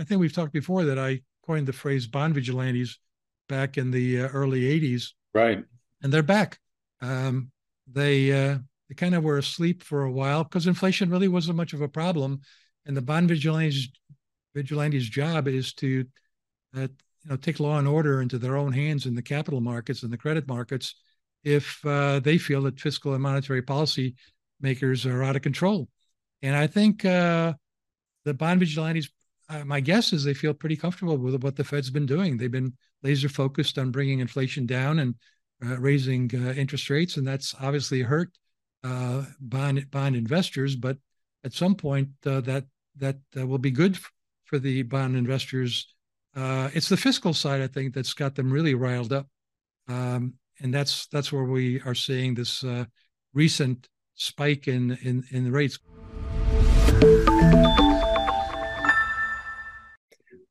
I think we've talked before that I coined the phrase bond vigilantes back in the uh, early 80s. Right. And they're back. Um, they uh, they kind of were asleep for a while because inflation really wasn't much of a problem. And the bond vigilantes vigilantes job is to uh, you know take law and order into their own hands in the capital markets and the credit markets if uh, they feel that fiscal and monetary policy makers are out of control. And I think uh, the bond vigilantes, uh, my guess is they feel pretty comfortable with what the Fed's been doing. They've been laser focused on bringing inflation down and uh, raising uh, interest rates, and that's obviously hurt uh, bond bond investors. But at some point, that that will be good f- for the bond investors. it's the fiscal side, I think, that's got them really riled up. Um, and that's that's where we are seeing this uh, recent spike in in in the rates.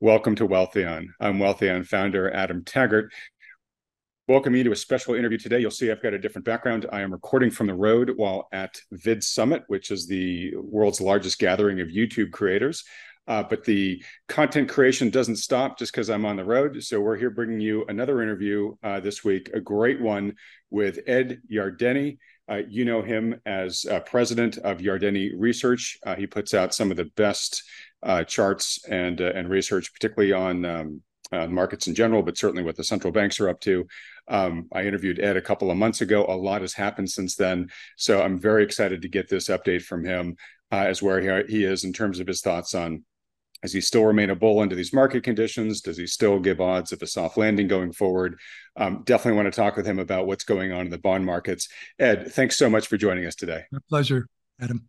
Welcome to Wealthion. I'm Wealthion founder Adam Taggart. Welcome you to a special interview today. You'll see I've got a different background. I am recording from the road while at Vid Summit, which is the world's largest gathering of YouTube creators. Uh, but the content creation doesn't stop just because I'm on the road. So we're here bringing you another interview uh, this week, a great one with Ed Yardeni. Uh, you know him as uh, president of Yardeni Research. Uh, he puts out some of the best uh, charts and and research, particularly on um, markets in general, but certainly what the central banks are up to. Um, I interviewed Ed a couple of months ago. A lot has happened since then, so I'm very excited to get this update from him as where he, he is in terms of his thoughts on does he still remain a bull under these market conditions? Does he still give odds of a soft landing going forward? Um, definitely want to talk with him about what's going on in the bond markets. Ed, thanks so much for joining us today. My pleasure, Adam.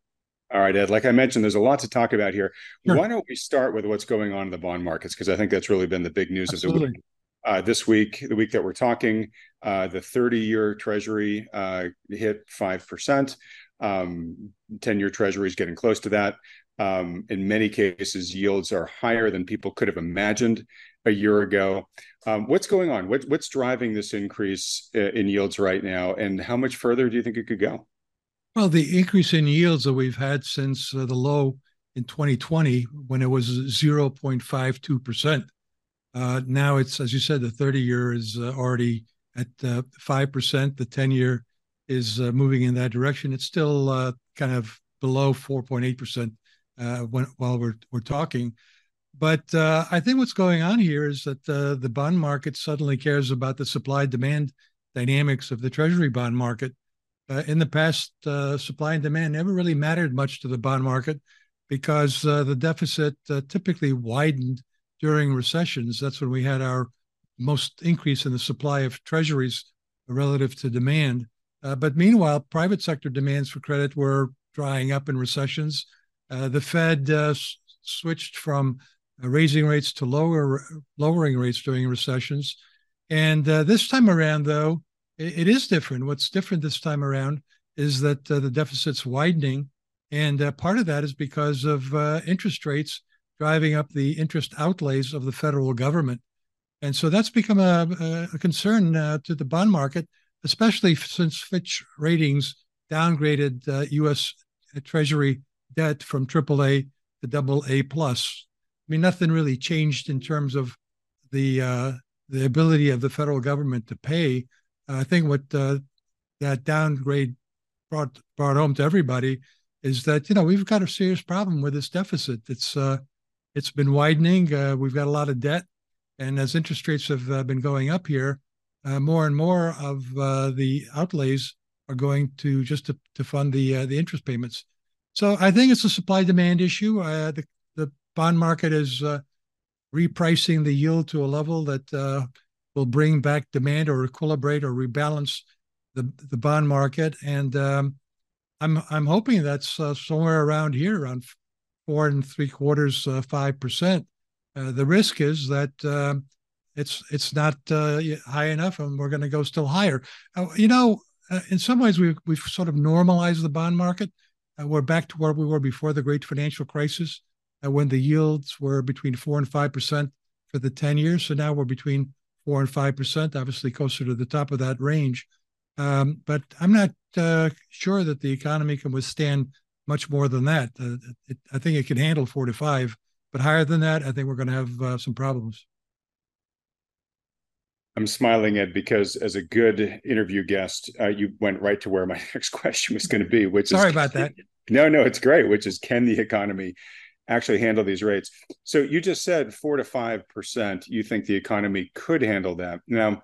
All right, Ed. Like I mentioned, there's a lot to talk about here. Sure. Why don't we start with what's going on in the bond markets? Because I think that's really been the big news Absolutely. of the week. Uh, this week, the week that we're talking, uh, the 30-year Treasury uh, hit five percent. Um, 10-year Treasury is getting close to that. Um, in many cases, yields are higher than people could have imagined a year ago. Um, what's going on? What, what's driving this increase uh, in yields right now, and how much further do you think it could go? Well, the increase in yields that we've had since uh, the low in 2020, when it was 0.52 percent, uh, now it's as you said, the 30-year is uh, already at uh, five percent. The 10-year is uh, moving in that direction. It's still kind of below 4.8 percent uh, when, while we're we're talking. But uh, I think what's going on here is that uh, the bond market suddenly cares about the supply demand dynamics of the Treasury bond market. Uh, in the past, uh, supply and demand never really mattered much to the bond market because uh, the deficit typically widened during recessions. That's when we had our most increase in the supply of treasuries relative to demand. but meanwhile, private sector demands for credit were drying up in recessions uh, the Fed uh, s- switched from uh, raising rates to lower lowering rates during recessions, and this time around, though, it, it is different. What's different this time around is that the deficit's widening, and part of that is because of interest rates driving up the interest outlays of the federal government. And so that's become a, a concern uh, to the bond market, especially since Fitch Ratings downgraded uh, U.S. Treasury debt from AAA to double A plus. I mean, nothing really changed in terms of the uh, the ability of the federal government to pay. Uh, I think what uh, that downgrade brought brought home to everybody is that you know we've got a serious problem with this deficit. It's uh, it's been widening. Uh, we've got a lot of debt, and as interest rates have uh, been going up here, more and more of the outlays are going to just to, to fund the the interest payments. So I think it's a supply demand issue. Uh, the, the bond market is uh, repricing the yield to a level that uh, will bring back demand or equilibrate or rebalance the the bond market. And um, I'm I'm hoping that's uh, somewhere around here, around four and three quarters, uh, five percent. Uh, the risk is that um, it's it's not high enough, and we're going to go still higher. you know, in some ways, we've we've sort of normalized the bond market uh, we're back to where we were before the great financial crisis, uh, when the yields were between four and five percent for the 10 years. So now we're between four and five percent, obviously closer to the top of that range. Um, but I'm not uh, sure that the economy can withstand much more than that. Uh, it, I think it can handle four to five, But higher than that, I think we're going to have uh, some problems. I'm smiling at because as a good interview guest, uh, you went right to where my next question was going to be, which sorry is about that. No, no, it's great. Which is, can the economy actually handle these rates? So you just said four to five percent. You think the economy could handle that? Now,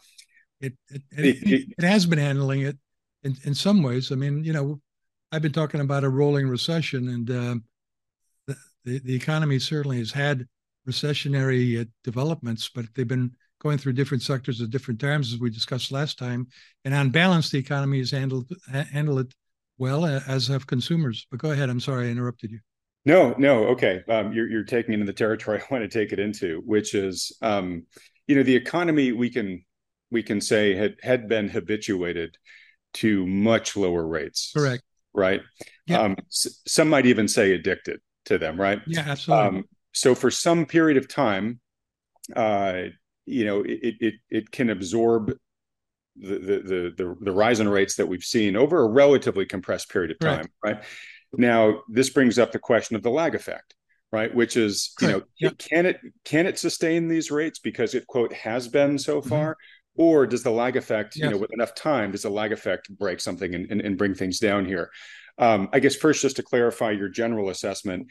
it it, it, it, has been handling it in in some ways. I mean, you know, I've been talking about a rolling recession, and uh, the, the the economy certainly has had recessionary uh, developments, but they've been going through different sectors at different times, as we discussed last time. And on balance, the economy has handled handled it well, as have consumers. But go ahead. I'm sorry I interrupted you. No, no. Okay, um, you're you're taking into the territory I want to take it into, which is, um, you know, the economy. We can we can say had had been habituated to much lower rates. Correct. Right. Yeah. Um, s- some might even say addicted to them. Right. Yeah, absolutely. Um, so for some period of time, uh, you know, it it it can absorb the the the the rise in rates that we've seen over a relatively compressed period of time, right? right? Now, this brings up the question of the lag effect, right? Which is, you know, can it can it sustain these rates because it quote has been so mm-hmm. far, mm-hmm. or does the lag effect, yes. you know, with enough time, does the lag effect break something and, and, and bring things down here? Um, I guess first, just to clarify your general assessment,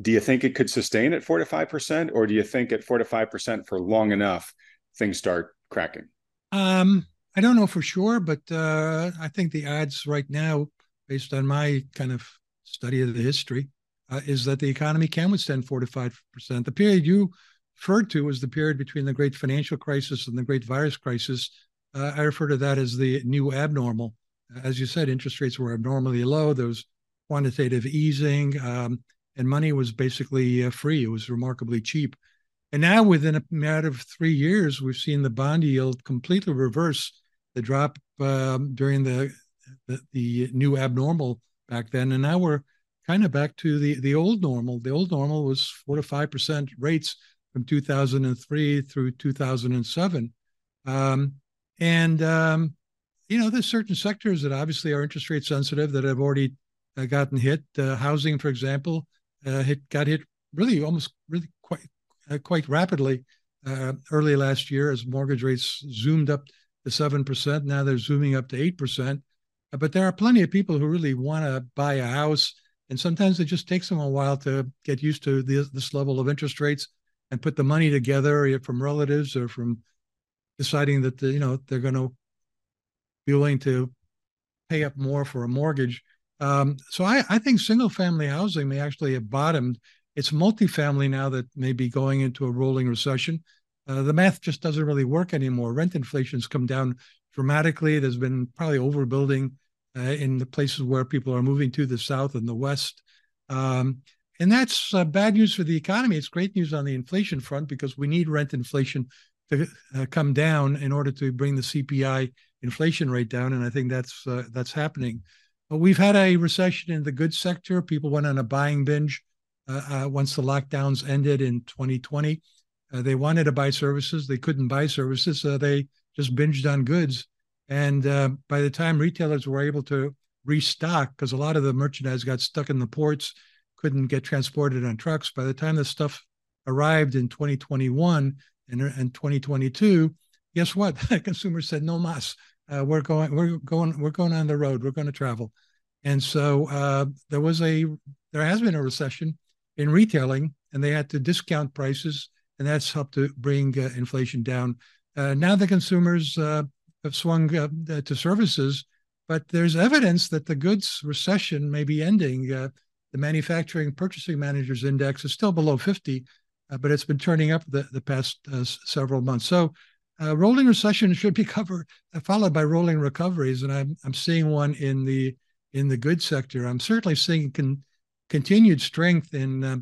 do you think it could sustain at four to five percent, or do you think at four to five percent for long enough things start cracking? Um, I don't know for sure, but uh, I think the odds right now, based on my kind of study of the history, uh, is that the economy can withstand four to five percent. The period you referred to was the period between the great financial crisis and the great virus crisis. Uh, I refer to that as the new abnormal. As you said, interest rates were abnormally low. There was quantitative easing. Um, and money was basically uh, free. It was remarkably cheap. And now, within a matter of three years, we've seen the bond yield completely reverse the drop um, during the, the, the new abnormal back then, and now we're kind of back to the the old normal. The old normal was four to five percent rates from 2003 through 2007, um, and um, you know there's certain sectors that obviously are interest rate sensitive that have already uh, gotten hit. Uh, housing, for example, uh, hit got hit really almost really quite uh, quite rapidly uh, early last year as mortgage rates zoomed up seven percent. Now they're zooming up to eight percent. Uh, but there are plenty of people who really want to buy a house, and sometimes it just takes them a while to get used to this, this level of interest rates and put the money together from relatives or from deciding that the, you know they're going to be willing to pay up more for a mortgage um, so I, I think single family housing may actually have bottomed. It's multifamily now that may be going into a rolling recession. Uh, the math just doesn't really work anymore. Rent inflation's come down dramatically. There's been probably overbuilding uh, in the places where people are moving to the south and the west. Um, and that's uh, bad news for the economy. It's great news on the inflation front because we need rent inflation to uh, come down in order to bring the CPI inflation rate down. And I think that's uh, that's happening. But we've had a recession in the goods sector. People went on a buying binge once the lockdowns ended in 2020. Uh, they wanted to buy services, they couldn't buy services, so they just binged on goods. And uh, by the time retailers were able to restock, because a lot of the merchandise got stuck in the ports, couldn't get transported on trucks. By the time the stuff arrived in 2021 and, and 2022, guess what? Consumers said no mas uh, we're going we're going we're going on the road we're going to travel and so uh, there was a there has been a recession in retailing and they had to discount prices and that's helped to bring uh, inflation down. Uh, now the consumers uh, have swung uh, to services but there's evidence that the goods recession may be ending. The manufacturing purchasing managers index is still below 50 but it's been turning up the, the past several months. So uh, rolling recession should be covered, uh, followed by rolling recoveries, and I'm I'm seeing one in the in the goods sector. I'm certainly seeing con- continued strength in uh,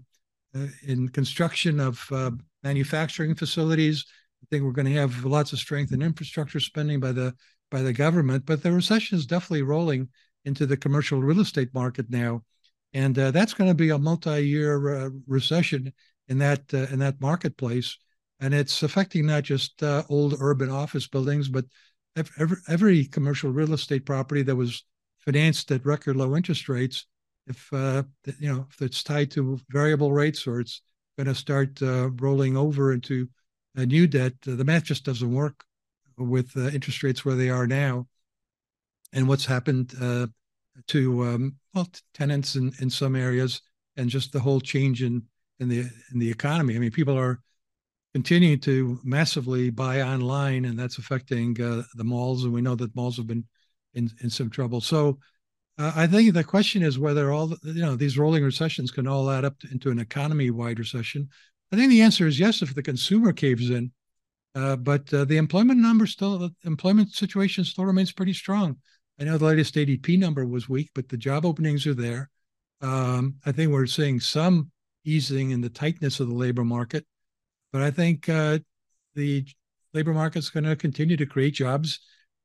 uh in construction of uh, manufacturing facilities. I think we're going to have lots of strength in infrastructure spending by the by the government, but the recession is definitely rolling into the commercial real estate market now, and uh, that's going to be a multi-year recession in that in that marketplace and it's affecting not just uh, old urban office buildings, but every, every commercial real estate property that was financed at record low interest rates. If uh, you know if it's tied to variable rates or it's going to start uh, rolling over into a new debt, uh, the math just doesn't work with uh, interest rates where they are now, and what's happened to um, well tenants in, in some areas, and just the whole change in in the in the economy. I mean, people are continuing to massively buy online, and that's affecting uh, the malls. And we know that malls have been in in some trouble. So. Uh, I think the question is whether all you know these rolling recessions can all add up to, into an economy-wide recession. I think the answer is yes if the consumer caves in, uh, but uh, the employment number still, the employment situation still remains pretty strong. I know the latest ADP number was weak, but the job openings are there. Um, I think we're seeing some easing in the tightness of the labor market. But I think uh, the labor market is going to continue to create jobs.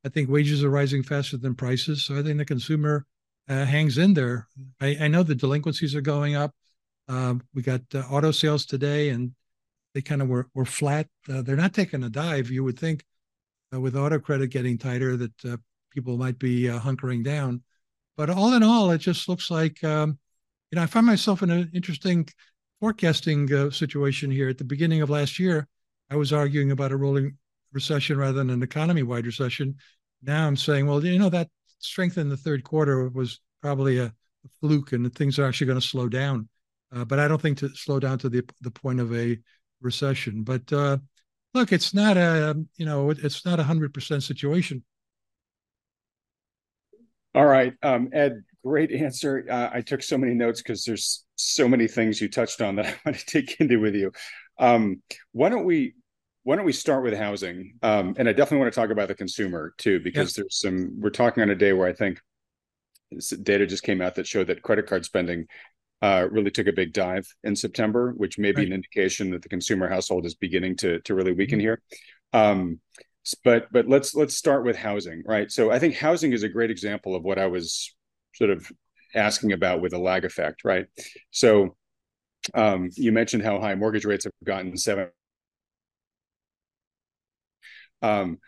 I think wages are rising faster than prices. So I think the consumer uh, hangs in there. I, I, know the delinquencies are going up. Um, we got uh, auto sales today, and they kind of were, were flat. Uh, they're not taking a dive. You would think uh, with auto credit getting tighter that uh, people might be hunkering down. But all in all, it just looks like um, you know I find myself in an interesting forecasting uh, situation here. At the beginning of last year, I was arguing about a rolling recession rather than an economy wide recession. Now I'm saying, well, you know, that strength in the third quarter was probably a, a fluke and things are actually going to slow down. Uh, but I don't think to slow down to the the point of a recession. But uh, look, it's not a you know it's not a hundred percent situation. All right, um, Ed, great answer. Uh, I took so many notes because there's so many things you touched on that I want to take into with you. Um, why don't we why don't we start with housing? Um, and I definitely want to talk about the consumer too, because there's some we're talking on a day where I think data just came out that showed that credit card spending uh, really took a big dive in September, which may be right. an indication that the consumer household is beginning to to really weaken mm-hmm. here. Um, but but let's let's start with housing, right? So I think housing is a great example of what I was sort of asking about with a lag effect, right? So um, you mentioned how high mortgage rates have gotten seven. Um,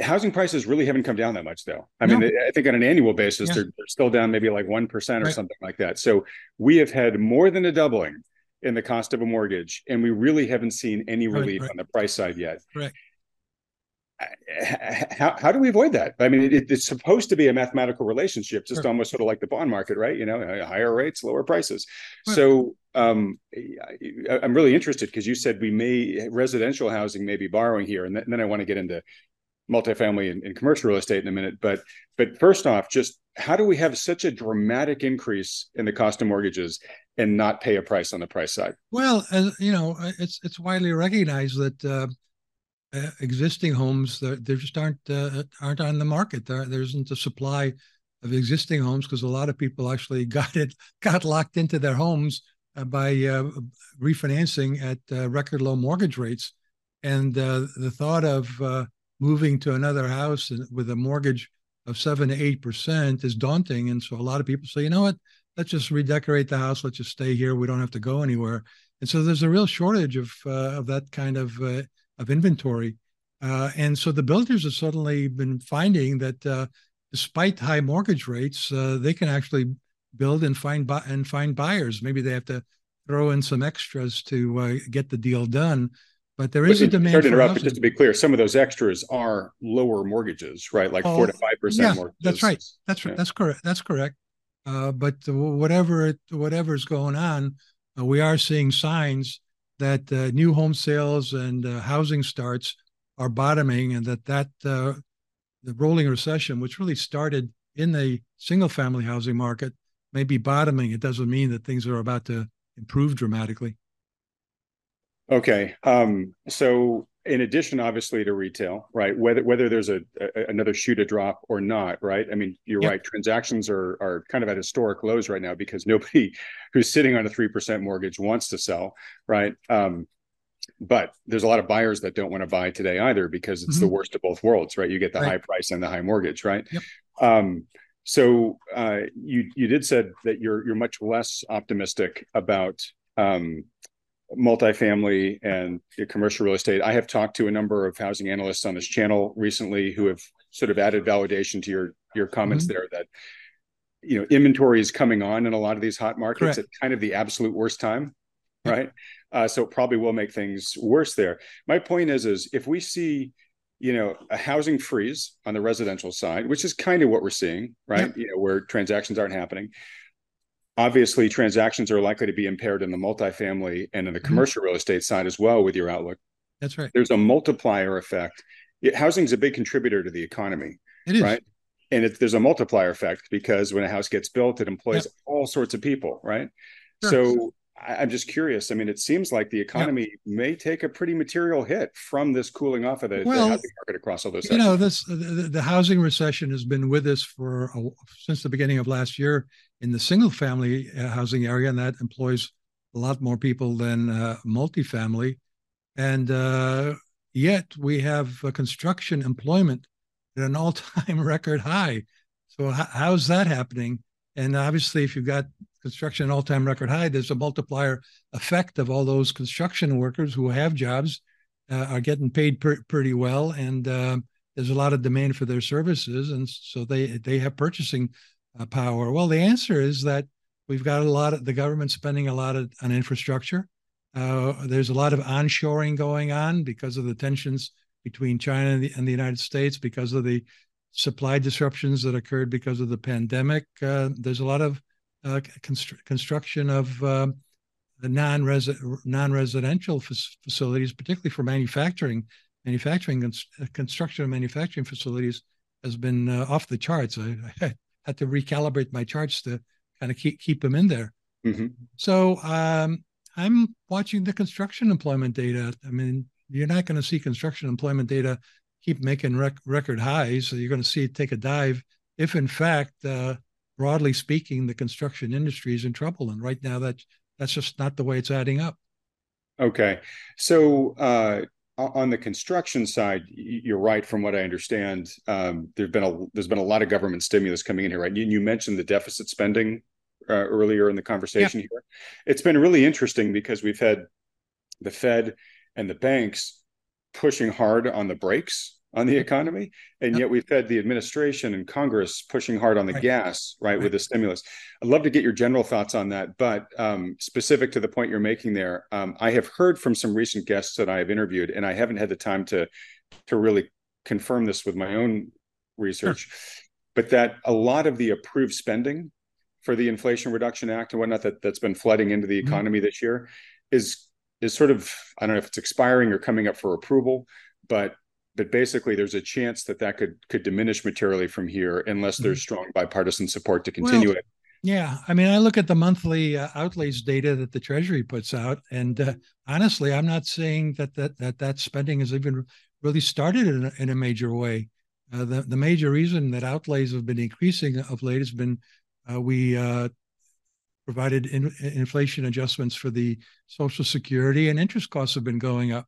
housing prices really haven't come down that much though i no. mean i think on an annual basis yeah. they're, they're, still down maybe like 1% or right. something like that so we have had more than a doubling in the cost of a mortgage and we really haven't seen any relief right, right. on the price side yet right how, how do we avoid that? I mean, it, it's supposed to be a mathematical relationship, just sure. almost sort of like the bond market, right? You know, higher rates, lower prices. So um, I, am really interested because you said we may residential housing may be borrowing here, and, th- and then I want to get into multifamily and, and, commercial real estate in a minute. But but first off, just how do we have such a dramatic increase in the cost of mortgages and not pay a price on the price side? Well, as you know, it's it's widely recognized that uh, uh, existing homes there just aren't uh, aren't on the market. There there isn't a supply of existing homes because a lot of people actually got it got locked into their homes uh, by uh, refinancing at uh, record low mortgage rates, and uh, the thought of moving to another house with a mortgage of seven to eight percent is daunting. And so a lot of people say, you know what, let's just redecorate the house. Let's just stay here. We don't have to go anywhere. And so there's a real shortage of of that kind of of inventory. Uh, and so the builders have suddenly been finding that uh, despite high mortgage rates, uh, they can actually build and find bu- and find buyers. Maybe they have to throw in some extras to uh, get the deal done. But there is a demand. Sorry to interrupt, but just to be clear, some of those extras are lower mortgages, right? Like oh, four to five percent yeah, mortgages. That's right. That's right. Yeah. That's correct. That's correct. Uh, but whatever it, whatever's going on, uh, we are seeing signs that uh, new home sales and uh, housing starts are bottoming, and that that uh, the rolling recession, which really started in the single family housing market, may be bottoming. It doesn't mean that things are about to improve dramatically. Okay, um, so in addition, obviously, to retail, right? Whether whether there's a, a another shoe to drop or not, right? I mean, you're yep. right. Transactions are are kind of at historic lows right now because nobody who's sitting on a three percent mortgage wants to sell, right? Um, but there's a lot of buyers that don't want to buy today either because it's mm-hmm. the worst of both worlds, right? You get the right. high price and the high mortgage, right? Yep. Um, so uh, you you did said that you're you're much less optimistic about um, multifamily and commercial real estate. I have talked to a number of housing analysts on this channel recently who have sort of added validation to your your comments mm-hmm. there that you know inventory is coming on in a lot of these hot markets Correct. at kind of the absolute worst time. right? Uh, so it probably will make things worse there. My point is, is if we see, you know, a housing freeze on the residential side, which is kind of what we're seeing, right? You know, where transactions aren't happening. Obviously, transactions are likely to be impaired in the multifamily and in the Mhm. commercial real estate side as well with your outlook. That's right. There's a multiplier effect. Housing is a big contributor to the economy It is. right? And it, there's a multiplier effect because when a house gets built, it employs all sorts of people, right? Sure. So I, I'm just curious. I mean, it seems like the economy may take a pretty material hit from this cooling off of the, the housing market across all those. You know, this the, the housing recession has been with us for a, since the beginning of last year in the single family uh, housing area, and that employs a lot more people than uh, multifamily. And uh, yet we have construction employment at an all-time record high. So how's that happening? And obviously, if you've got construction all-time record high, there's a multiplier effect of all those construction workers who have jobs, uh, are getting paid per- pretty well, and um there's a lot of demand for their services, and so they they have purchasing uh, power. Well, the answer is that we've got a lot of the government spending a lot of, on infrastructure. Uh, there's a lot of onshoring going on because of the tensions between China and the, and the United States, because of the supply disruptions that occurred because of the pandemic. Uh, there's a lot of uh, constr- construction of um, the non-resi- non-residential f- facilities, particularly for manufacturing. Manufacturing cons- construction of manufacturing facilities has been uh, off the charts. I, I, had to recalibrate my charts to kind of keep keep them in there. Mhm. So um, I'm watching the construction employment data. I mean, you're not going to see construction employment data keep making rec- record highs. So you're going to see it take a dive if, in fact, uh, broadly speaking, the construction industry is in trouble. And right now, that that's just not the way it's adding up. Okay, so uh, on the construction side, you're right. From what I understand, um, there've been a there's been a lot of government stimulus coming in here, right? You, you mentioned the deficit spending uh, earlier in the conversation here. It's been really interesting because we've had the Fed and the banks pushing hard on the brakes on the economy, and yet we've had the administration and Congress pushing hard on the Right. gas, right, Right. with the stimulus. I'd love to get your general thoughts on that, but um, specific to the point you're making there, um, I have heard from some recent guests that I have interviewed, and I haven't had the time to to really confirm this with my own research, but that a lot of the approved spending for the Inflation Reduction Act and whatnot that that's been flooding into the Mhm. economy this year is is sort of I don't know if it's expiring or coming up for approval, but but basically there's a chance that that could could diminish materially from here unless there's strong bipartisan support to continue Well, it. Yeah, I mean, I look at the monthly uh, outlays data that the Treasury puts out, and uh, honestly, I'm not saying that that that that spending has even really started in a, in a major way. Uh, the the major reason that outlays have been increasing of late has been uh, we uh, provided in, inflation adjustments for the Social Security, and interest costs have been going up.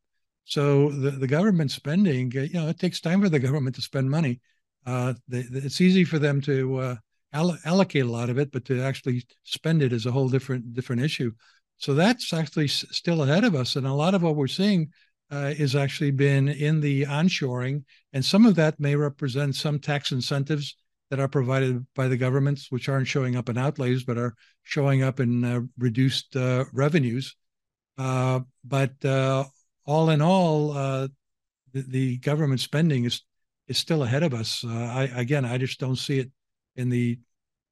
So the, the government spending, uh, you know, it takes time for the government to spend money. Uh, they, it's easy for them to uh, all- allocate a lot of it, but to actually spend it is a whole different different issue. So that's actually s- still ahead of us, and a lot of what we're seeing uh, is actually been in the onshoring, and some of that may represent some tax incentives that are provided by the governments, which aren't showing up in outlays, but are showing up in uh, reduced uh, revenues. Uh, but uh, all in all, uh, the, the government spending is is still ahead of us. Uh, I again, I just don't see it in the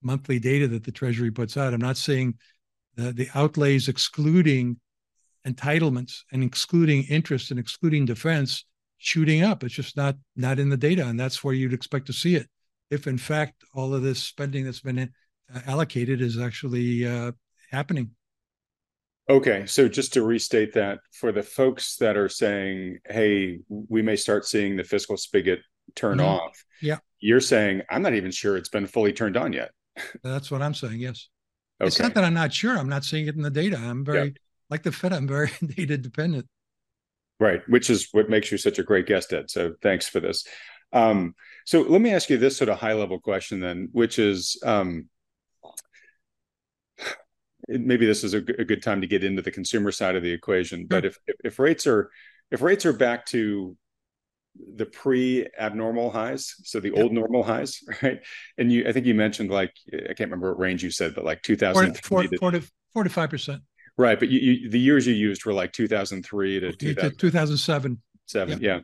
monthly data that the Treasury puts out. I'm not seeing the, the outlays excluding entitlements and excluding interest and excluding defense shooting up. It's just not not in the data, and that's where you'd expect to see it. If in fact all of this spending that's been uh, allocated is actually uh, happening. Okay, so just to restate that for the folks that are saying, "Hey, we may start seeing the fiscal spigot turn Mhm. off," Yeah. you're saying I'm not even sure it's been fully turned on yet. That's what I'm saying. Yes. Okay, It's not that I'm not sure. I'm not seeing it in the data. I'm very like the Fed. I'm very data dependent. right, which is what makes you such a great guest, Ed. So thanks for this. Um, so let me ask you this sort of high level question then, which is um, maybe this is a, g- a good time to get into the consumer side of the equation. Hmm. But if, if if rates are if rates are back to the pre abnormal highs, so the Yep. old normal highs, right? And you, I think you mentioned like I can't remember what range you said, but like Four, 2003. four, to- four to four to five percent. Right, but you, you, the years you used were like 2003 to 2000. 2007. Seven, yeah. yeah.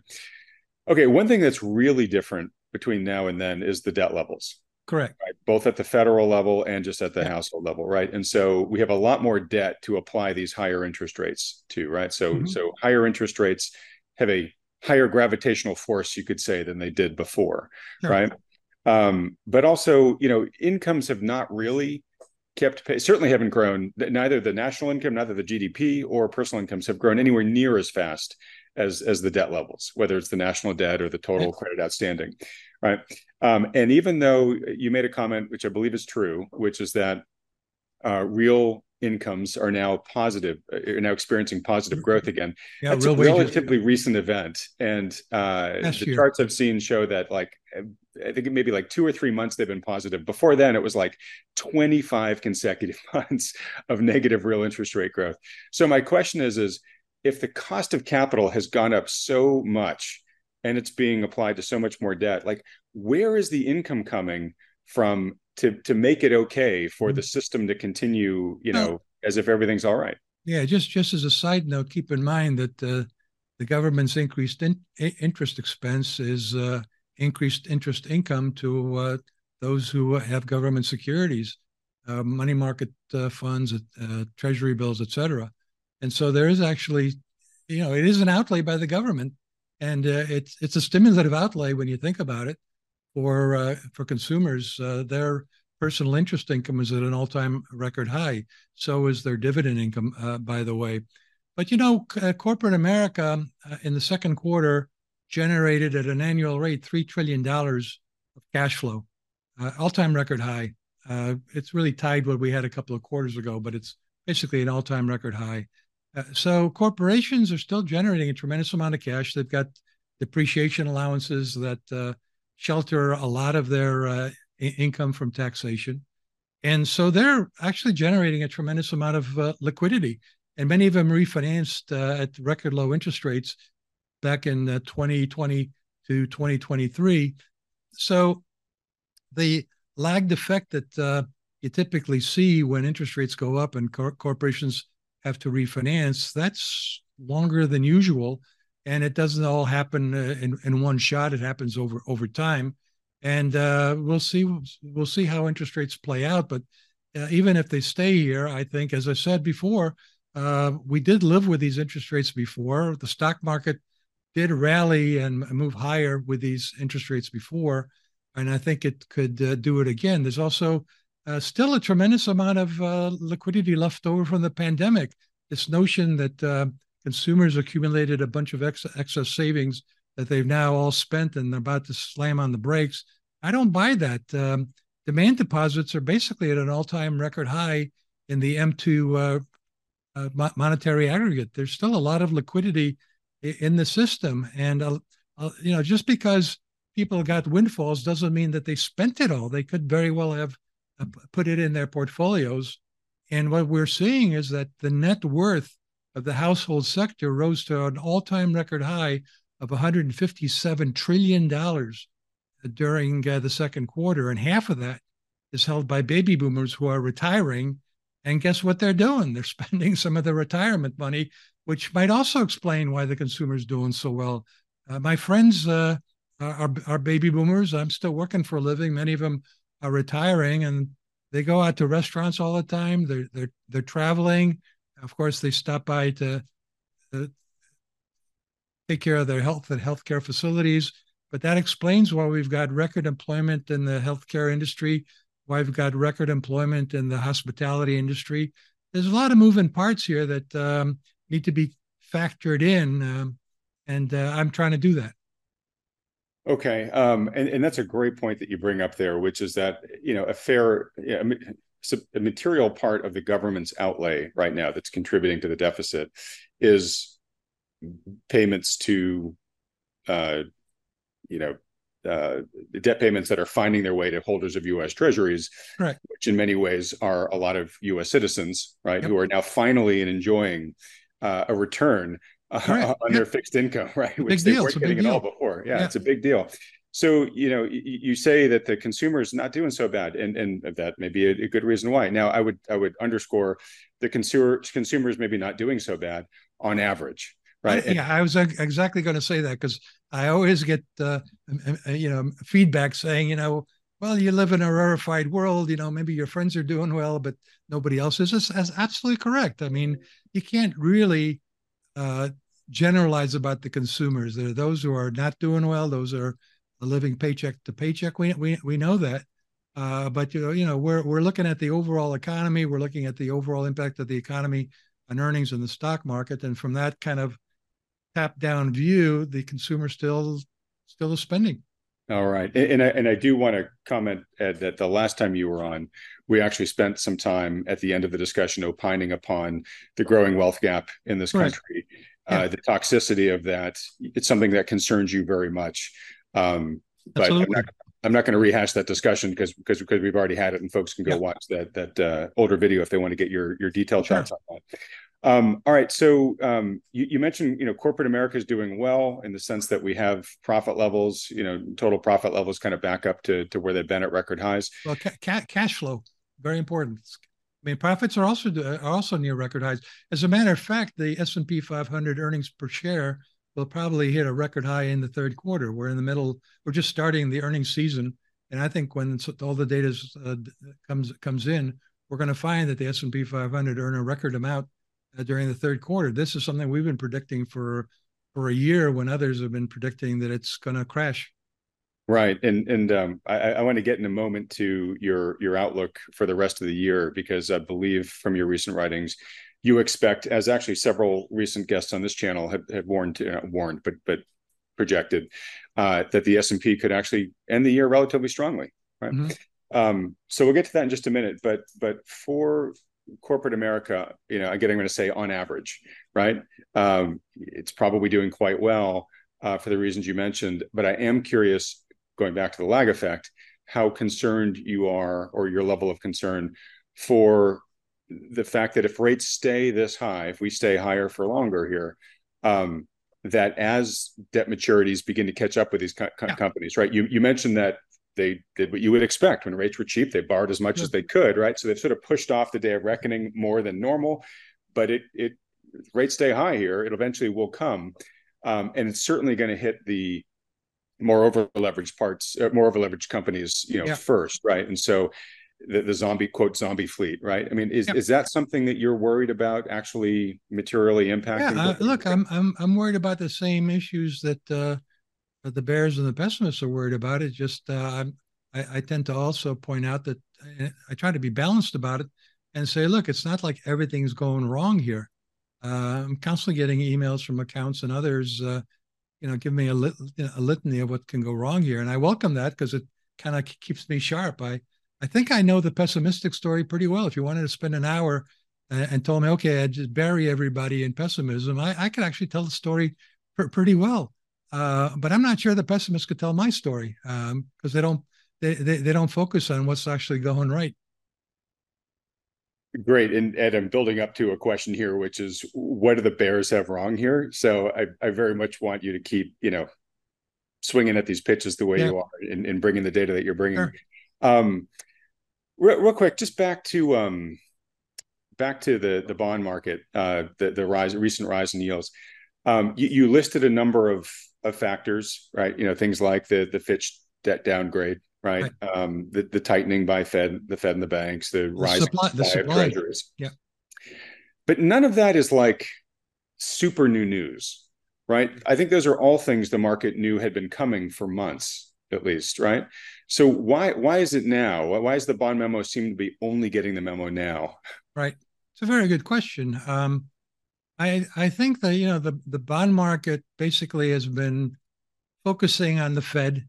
Okay, one thing that's really different between now and then is the debt levels. Correct. Both at the federal level and just at the yeah. household level, right? And so we have a lot more debt to apply these higher interest rates to, right? So mm-hmm. so higher interest rates have a higher gravitational force, you could say, than they did before, sure. right? Um, but also, you know, incomes have not really kept pace, certainly haven't grown. Neither the national income, neither the GDP or personal incomes have grown anywhere near as fast as as the debt levels, whether it's the national debt or the total credit outstanding, right? Um, and even though you made a comment, which I believe is true, which is that uh, real incomes are now positive, uh, are now experiencing positive mm-hmm. growth again. Yeah, That's a relatively wages. recent event, and uh, the charts I've seen show that like I think maybe like two or three months they've been positive. Before then, it was like 25 consecutive months of negative real interest rate growth. So my question is, is if the cost of capital has gone up so much and it's being applied to so much more debt, like where is the income coming from to to make it okay for the mm-hmm. system to continue, you know, as if everything's all right? Yeah, just just as a side note, keep in mind that uh, the government's increased in, interest expense is uh, increased interest income to uh, those who have government securities, uh, money market uh, funds, uh, treasury bills, etc. And so there is actually, you know, it is an outlay by the government, and uh, it's it's a stimulative outlay when you think about it for uh, for consumers. their personal interest income is at an all-time record high. So is their dividend income, by the way. But you know, corporate America in the second quarter generated at an annual rate $3 trillion of cash flow, uh, all time record high. Uh, it's really tied what we had a couple of quarters ago, but it's basically an all time record high. Uh, so corporations are still generating a tremendous amount of cash. They've got depreciation allowances that uh, shelter a lot of their uh, income from taxation. And so they're actually generating a tremendous amount of uh, liquidity. And many of them refinanced at record low interest rates back in uh, 2020 to 2023. So the lagged effect that uh, you typically see when interest rates go up and cor- corporations have to refinance, that's longer than usual. And it doesn't all happen uh, in, in one shot. It happens over over time, and uh, we'll see we'll see how interest rates play out. But uh, even if they stay here, I think, as I said before, uh, we did live with these interest rates before. The stock market did rally and move higher with these interest rates before, and I think it could uh, do it again. There's also uh, still a tremendous amount of uh, liquidity left over from the pandemic. This notion that uh, consumers accumulated a bunch of ex- excess savings that they've now all spent and they're about to slam on the brakes. I don't buy that. Um, demand deposits are basically at an all-time record high in the M2 uh, uh, monetary aggregate. There's still a lot of liquidity in the system. And, uh, you know, just because people got windfalls doesn't mean that they spent it all. They could very well have put it in their portfolios. And what we're seeing is that the net worth of the household sector rose to an all time record high of $157 trillion during uh, the second quarter. And half of that is held by baby boomers who are retiring. And guess what they're doing? They're spending some of their retirement money which might also explain why the consumer is doing so well. Uh, my friends uh, are, are baby boomers. I'm still working for a living. Many of them are retiring, and they go out to restaurants all the time. They're they're they're traveling. Of course, they stop by to, to take care of their health at healthcare facilities. But that explains why we've got record employment in the healthcare industry, why we've got record employment in the hospitality industry. There's a lot of moving parts here that um, need to be factored in, um, and uh, I'm trying to do that. Okay, um, and and that's a great point that you bring up there, which is that you know a fair, a material part of the government's outlay right now that's contributing to the deficit is payments to, uh, you know, uh, debt payments that are finding their way to holders of U.S. Treasuries, right. which in many ways are a lot of U.S. citizens, right, yep. who are now finally enjoying uh, a return uh, on their fixed income, right? Which big they deal. weren't getting at all before. Yeah, yeah, it's a big deal. So you know, you, you say that the consumer is not doing so bad, and and that may be a, a, good reason why. Now, I would I would underscore the consumer consumers maybe not doing so bad on average, right? I, yeah, I was exactly going to say that because I always get uh, you know feedback saying you know well you live in a rarefied world you know maybe your friends are doing well but nobody else is. That's absolutely correct. I mean you can't really uh, generalize about the consumers. There are those who are not doing well. Those are living paycheck to paycheck. We we we know that. Uh, but you know, you know, we're we're looking at the overall economy. We're looking at the overall impact of the economy on earnings in the stock market, and from that kind of top-down view, the consumer still still is spending. All right, and, and I and I do want to comment Ed, that the last time you were on, we actually spent some time at the end of the discussion opining upon the growing wealth gap in this country, right. uh, the toxicity of that. It's something that concerns you very much. Um, but I'm not, I'm not, going to rehash that discussion because because because we've already had it, and folks can go yeah. watch that that uh, older video if they want to get your your detailed sure. thoughts on that. Um, all right, so um, you, you, mentioned you know corporate America is doing well in the sense that we have profit levels, you know, total profit levels kind of back up to to where they've been at record highs. Well, ca- ca- cash flow very important. I mean, profits are also are also near record highs. As a matter of fact, the S and P 500 earnings per share will probably hit a record high in the third quarter. We're in the middle. We're just starting the earnings season, and I think when all the data uh, comes comes in, we're going to find that the S and P 500 earn a record amount uh, during the third quarter. This is something we've been predicting for for a year, when others have been predicting that it's going to crash. Right, and and um, I, I, want to get in a moment to your your outlook for the rest of the year because I believe from your recent writings you expect, as actually several recent guests on this channel have, have warned, uh, warned, but but projected uh, that the S and P could actually end the year relatively strongly. Right. Mm-hmm. Um, so we'll get to that in just a minute. But but for corporate America, you know, again, I'm going to say on average, right? Um, it's probably doing quite well uh, for the reasons you mentioned. But I am curious, going back to the lag effect, how concerned you are, or your level of concern for the fact that if rates stay this high, if we stay higher for longer here, um, that as debt maturities begin to catch up with these co- yeah. companies, right? You you mentioned that they did what you would expect when rates were cheap; they borrowed as much yeah. as they could, right? So they've sort of pushed off the day of reckoning more than normal. But it it rates stay high here, it eventually will come, um, and it's certainly going to hit the more over leveraged parts, uh, more over leveraged companies, you know, yeah. first, right? And so the, the zombie quote zombie fleet, right? I mean, is yep. is that something that you're worried about actually materially impacting? Yeah, uh, look, I'm I'm I'm worried about the same issues that uh, that the bears and the pessimists are worried about. It just uh, I I tend to also point out that I, uh, I try to be balanced about it and say, look, it's not like everything's going wrong here. Uh, I'm constantly getting emails from accounts and others, uh, you know, give me a, lit, a litany of what can go wrong here, and I welcome that because it kind of keeps me sharp. I I think I know the pessimistic story pretty well. If you wanted to spend an hour and, and told me, okay, I'd just bury everybody in pessimism, I, I could actually tell the story pr- pretty well. Uh, but I'm not sure the pessimists could tell my story because um, they don't they, they, they don't focus on what's actually going right. Great. And Ed, I'm building up to a question here, which is what do the Bears have wrong here? So I, I very much want you to keep, you know, swinging at these pitches the way yeah. you are and, and bringing the data that you're bringing. Sure. Um, Real, real quick, just back to um, back to the the bond market, uh, the the rise, recent rise in yields. Um, you, you listed a number of of factors, right? You know, things like the the Fitch debt downgrade, right? right. Um, the the tightening by Fed, the Fed and the banks, the, the rising supply, the supply. of treasuries. Yeah. But none of that is like super new news, right? I think those are all things the market knew had been coming for months at least, right? So why why is it now? Why is the bond memo seem to be only getting the memo now? Right. It's a very good question. Um, I I think that you know the the bond market basically has been focusing on the Fed,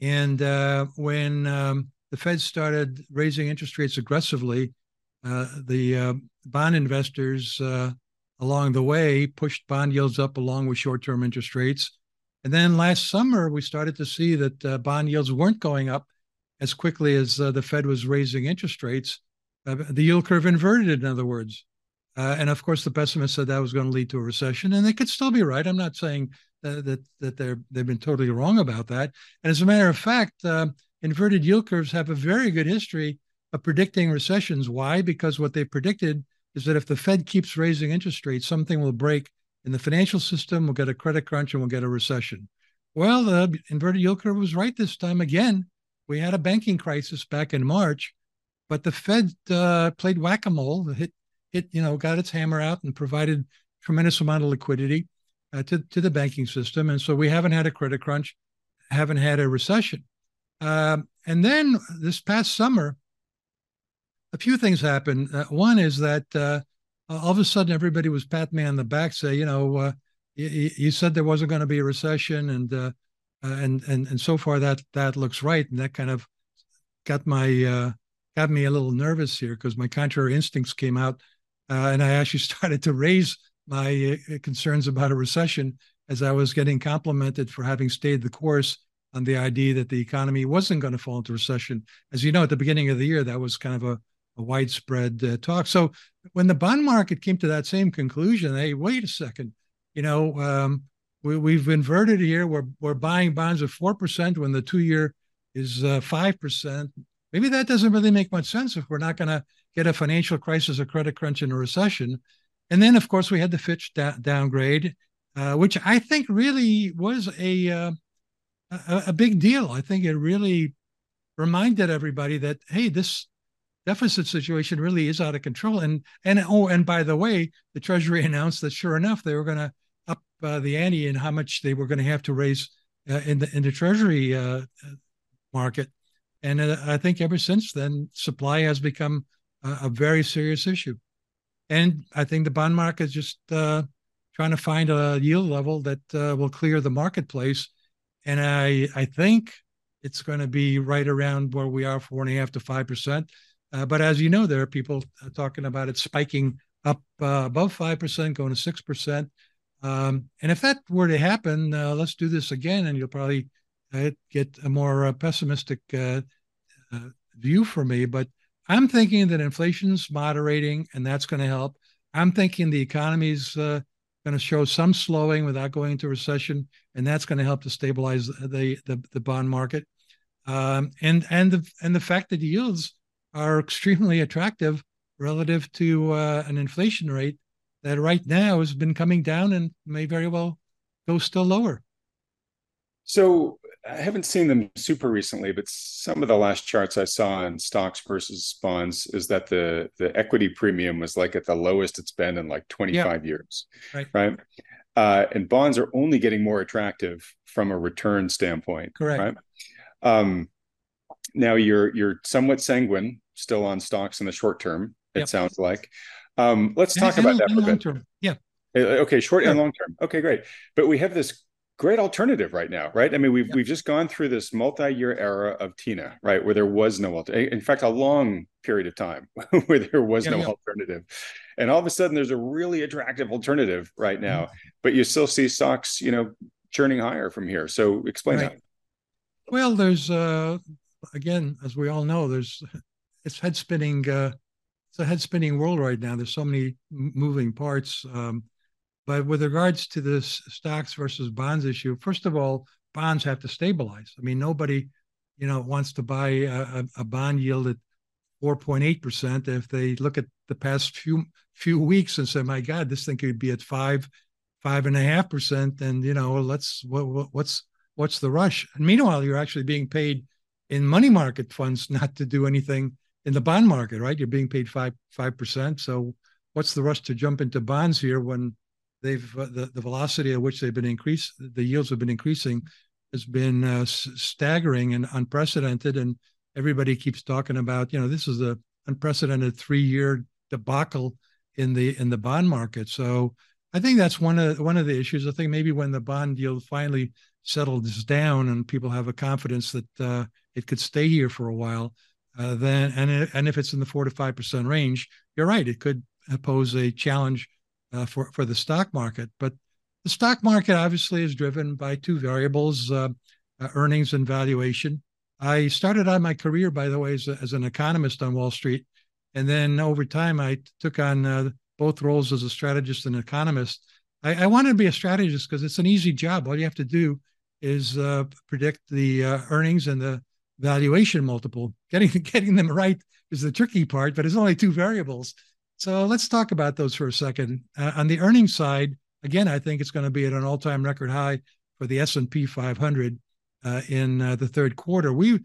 and uh, when um, the Fed started raising interest rates aggressively, uh, the uh, bond investors uh, along the way pushed bond yields up along with short-term interest rates and then last summer, we started to see that uh, bond yields weren't going up as quickly as uh, the Fed was raising interest rates. The yield curve inverted, in other words. And of course, the pessimists said that was going to lead to a recession, and they could still be right. I'm not saying uh, that that they're they've been totally wrong about that. And as a matter of fact, uh, inverted yield curves have a very good history of predicting recessions. Why? Because what they predicted is that if the Fed keeps raising interest rates, something will break in the financial system. We'll get a credit crunch and we'll get a recession. Well, the inverted yield curve was right this time again. We had a banking crisis back in March, but the Fed uh, played whack a mole, hit, hit, you know, got its hammer out and provided tremendous amount of liquidity uh, to, to the banking system. And so we haven't had a credit crunch, haven't had a recession. Um, and then this past summer, a few things happened. Uh, one is that uh, all of a sudden everybody was patting me on the back, say, you know, uh, you, you, said there wasn't going to be a recession, and uh, uh, and and and so far that that looks right, and that kind of got my got me a little nervous here because my contrary instincts came out, and I actually started to raise my concerns about a recession as I was getting complimented for having stayed the course on the idea that the economy wasn't going to fall into recession. As you know, at the beginning of the year, that was kind of a a widespread uh, talk. So when the bond market came to that same conclusion, hey, wait a second, you know, um, we, have inverted here. We're we're buying bonds at four percent when the two year is uh, five uh, percent. Maybe that doesn't really make much sense if we're not going to get a financial crisis, a credit crunch, and a recession. And then, of course, we had the Fitch da- downgrade, uh, which I think really was a, uh, a a big deal. I think it really reminded everybody that hey, this deficit situation really is out of control. And and oh, and by the way, the Treasury announced that sure enough they were going to up uh, the ante and how much they were going to have to raise uh, in the in the Treasury uh, market. And uh, I think ever since then, supply has become a, a, very serious issue. And I think the bond market is just uh, trying to find a yield level that uh, will clear the marketplace. And I I think it's going to be right around where we are, four and a half to five percent. Uh, but as you know, there are people uh, talking about it spiking up uh, above 5%, going to 6%. Um, and if that were to happen, uh, let's do this again, and you'll probably get a more pessimistic view for me. But I'm thinking that inflation's moderating, and that's going to help. I'm thinking the economy's going to show some slowing without going into recession, and that's going to help to stabilize the the, the bond market. Um, and and the and the fact that yields are extremely attractive relative to uh, an inflation rate that right now has been coming down and may very well go still lower. So I haven't seen them super recently, but some of the last charts I saw on stocks versus bonds is that the the equity premium was like at the lowest it's been in like 25 years. Right. Right. Uh, and bonds are only getting more attractive from a return standpoint. Correct. Right. Um, now you're you're somewhat sanguine still on stocks in the short term. It yep. sounds like. Um, let's talk about that for a bit. Term. Yeah. Uh, okay, short sure. and long term. Okay, great. But we have this great alternative right now, right? I mean, we've yep. we've just gone through this multi-year era of TINA, right, where there was no alternative. In fact, a long period of time where there was yeah, no yeah. alternative, and all of a sudden there's a really attractive alternative right now. Mm-hmm. But you still see stocks, you know, churning higher from here. So explain right. that. Well, there's uh, again, as we all know, there's it's head spinning. Uh, it's a head spinning world right now. There's so many moving parts. Um, but with regards to this stocks versus bonds issue, first of all, bonds have to stabilize. I mean, nobody, you know, wants to buy a, a bond yield at 4.8 percent if they look at the past few few weeks and say, "My God, this thing could be at five, five and a half percent," and you know, let's what, what's what's the rush? And meanwhile, you're actually being paid in money market funds not to do anything in the bond market, right? You're being paid five five percent. So what's the rush to jump into bonds here when they've uh, the, the velocity at which they've been increased, the yields have been increasing, has been uh, staggering and unprecedented. And everybody keeps talking about, you know, this is a unprecedented three year debacle in the in the bond market. So I think that's one of one of the issues. I think maybe when the bond yield finally settles down and people have a confidence that uh, it could stay here for a while, uh, then and and if it's in the four to five percent range, you're right. It could pose a challenge uh, for for the stock market. But the stock market obviously is driven by two variables: uh, uh, earnings and valuation. I started out my career, by the way, as, a, as an economist on Wall Street, and then over time I took on uh, both roles as a strategist and economist. I, I wanted to be a strategist because it's an easy job. All you have to do is uh, predict the earnings and the valuation multiple. Getting getting them right is the tricky part, but it's only two variables. So let's talk about those for a second. Uh, on the earnings side, again, I think it's going to be at an all-time record high for the S&P 500 uh, in uh, the third quarter. We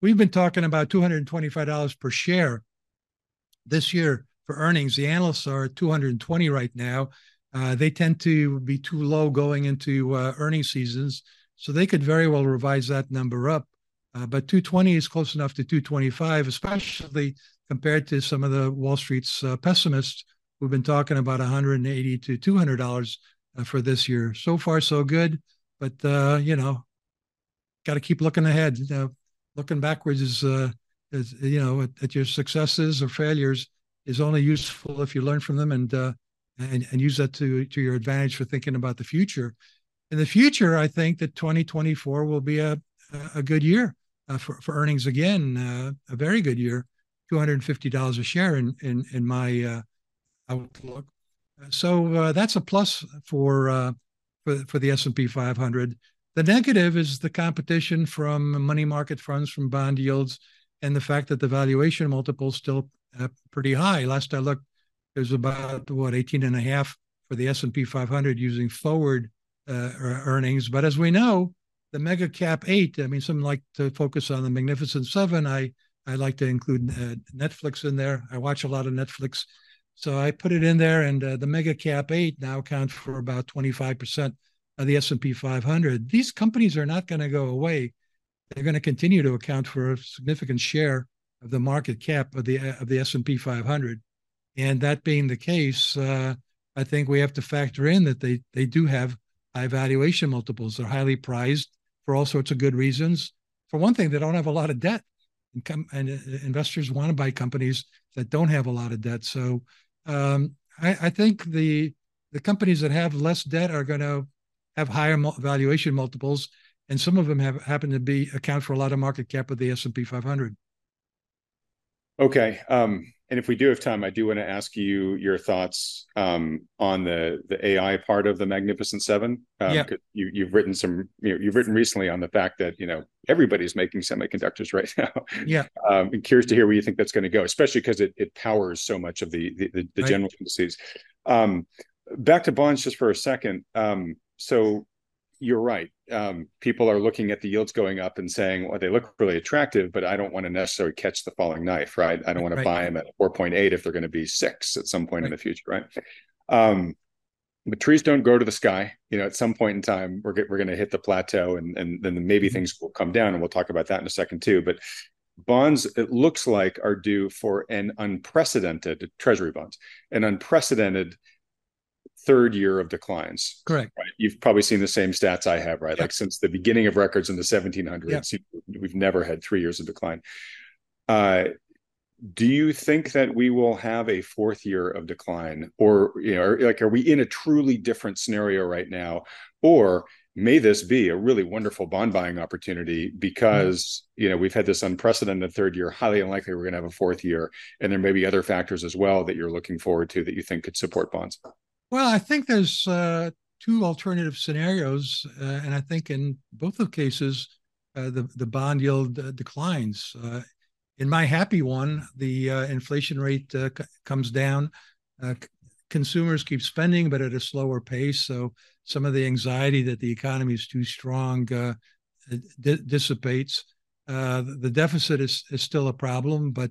we've been talking about $225 per share this year for earnings. The analysts are at 220 right now. Uh, they tend to be too low going into uh, earnings seasons, so they could very well revise that number up. Uh, but 220 is close enough to 225, especially compared to some of the Wall Street's uh, pessimists who've been talking about 180 to 200 dollars uh, for this year. So far, so good, but uh, you know, got to keep looking ahead. looking backwards is, is you know, at, at, your successes or failures is only useful if you learn from them and and, and use that to to your advantage for thinking about the future. In the future, I think that 2024 will be a a good year uh, for for earnings again, uh, a very good year, two hundred and fifty dollars a share in in in my uh, outlook. So uh, that's a plus for uh, for for the S and P 500. The negative is the competition from money market funds, from bond yields, and the fact that the valuation multiple is still uh, pretty high. Last I looked, there's about what 18 and a half for the S&P 500 using forward uh, earnings. But as we know, the mega cap eight, I mean, some like to focus on the magnificent seven. I, I like to include uh, Netflix in there. I watch a lot of Netflix. So I put it in there and uh, the mega cap eight now account for about 25% of the S&P 500. These companies are not going to go away. They're going to continue to account for a significant share of the market cap of the of the S&P 500. And that being the case, uh, I think we have to factor in that they they do have high valuation multiples. They're highly prized for all sorts of good reasons. For one thing, they don't have a lot of debt, and, com- and uh, investors want to buy companies that don't have a lot of debt. So um, I, I, think the the companies that have less debt are going to have higher valuation multiples, and some of them have happen to be account for a lot of market cap of the S and P 500. Okay. Um, and if we do have time, I do want to ask you your thoughts um, on the the AI part of the Magnificent Seven. Um, yeah. You, you've written some. You know, you've written recently on the fact that you know everybody's making semiconductors right now. Yeah. Um, I'm curious to hear where you think that's going to go, especially because it it powers so much of the the, the, right. general indices. Um, back to bonds just for a second. Um, so you're right. Um, people are looking at the yields going up and saying, well, they look really attractive, but I don't want to necessarily catch the falling knife, right? I don't want to buy them at 4.8 if they're going to be six at some point right. in the future, right? Um, but trees don't grow to the sky. You know, at some point in time, we're we're going to hit the plateau, and and then maybe mm-hmm. things will come down, and we'll talk about that in a second too. But bonds, it looks like, are due for an unprecedented treasury bonds, an unprecedented third year of declines. Correct. Right? You've probably seen the same stats I have, right? Yep. Like since the beginning of records in the 1700s, yep. we've never had three years of decline. Uh, do you think that we will have a fourth year of decline, or you know, like, are we in a truly different scenario right now, or may this be a really wonderful bond buying opportunity because mm-hmm. you know we've had this unprecedented third year highly unlikely we're going to have a fourth year and there may be other factors as well that you're looking forward to that you think could support bonds well, I think there's uh, two alternative scenarios, uh, and I think in both of cases, uh, the the bond yield uh, declines. Uh, in my happy one, the uh, inflation rate c- comes down. C- consumers keep spending, but at a slower pace. So some of the anxiety that the economy is too strong d- dissipates. the deficit is is still a problem, but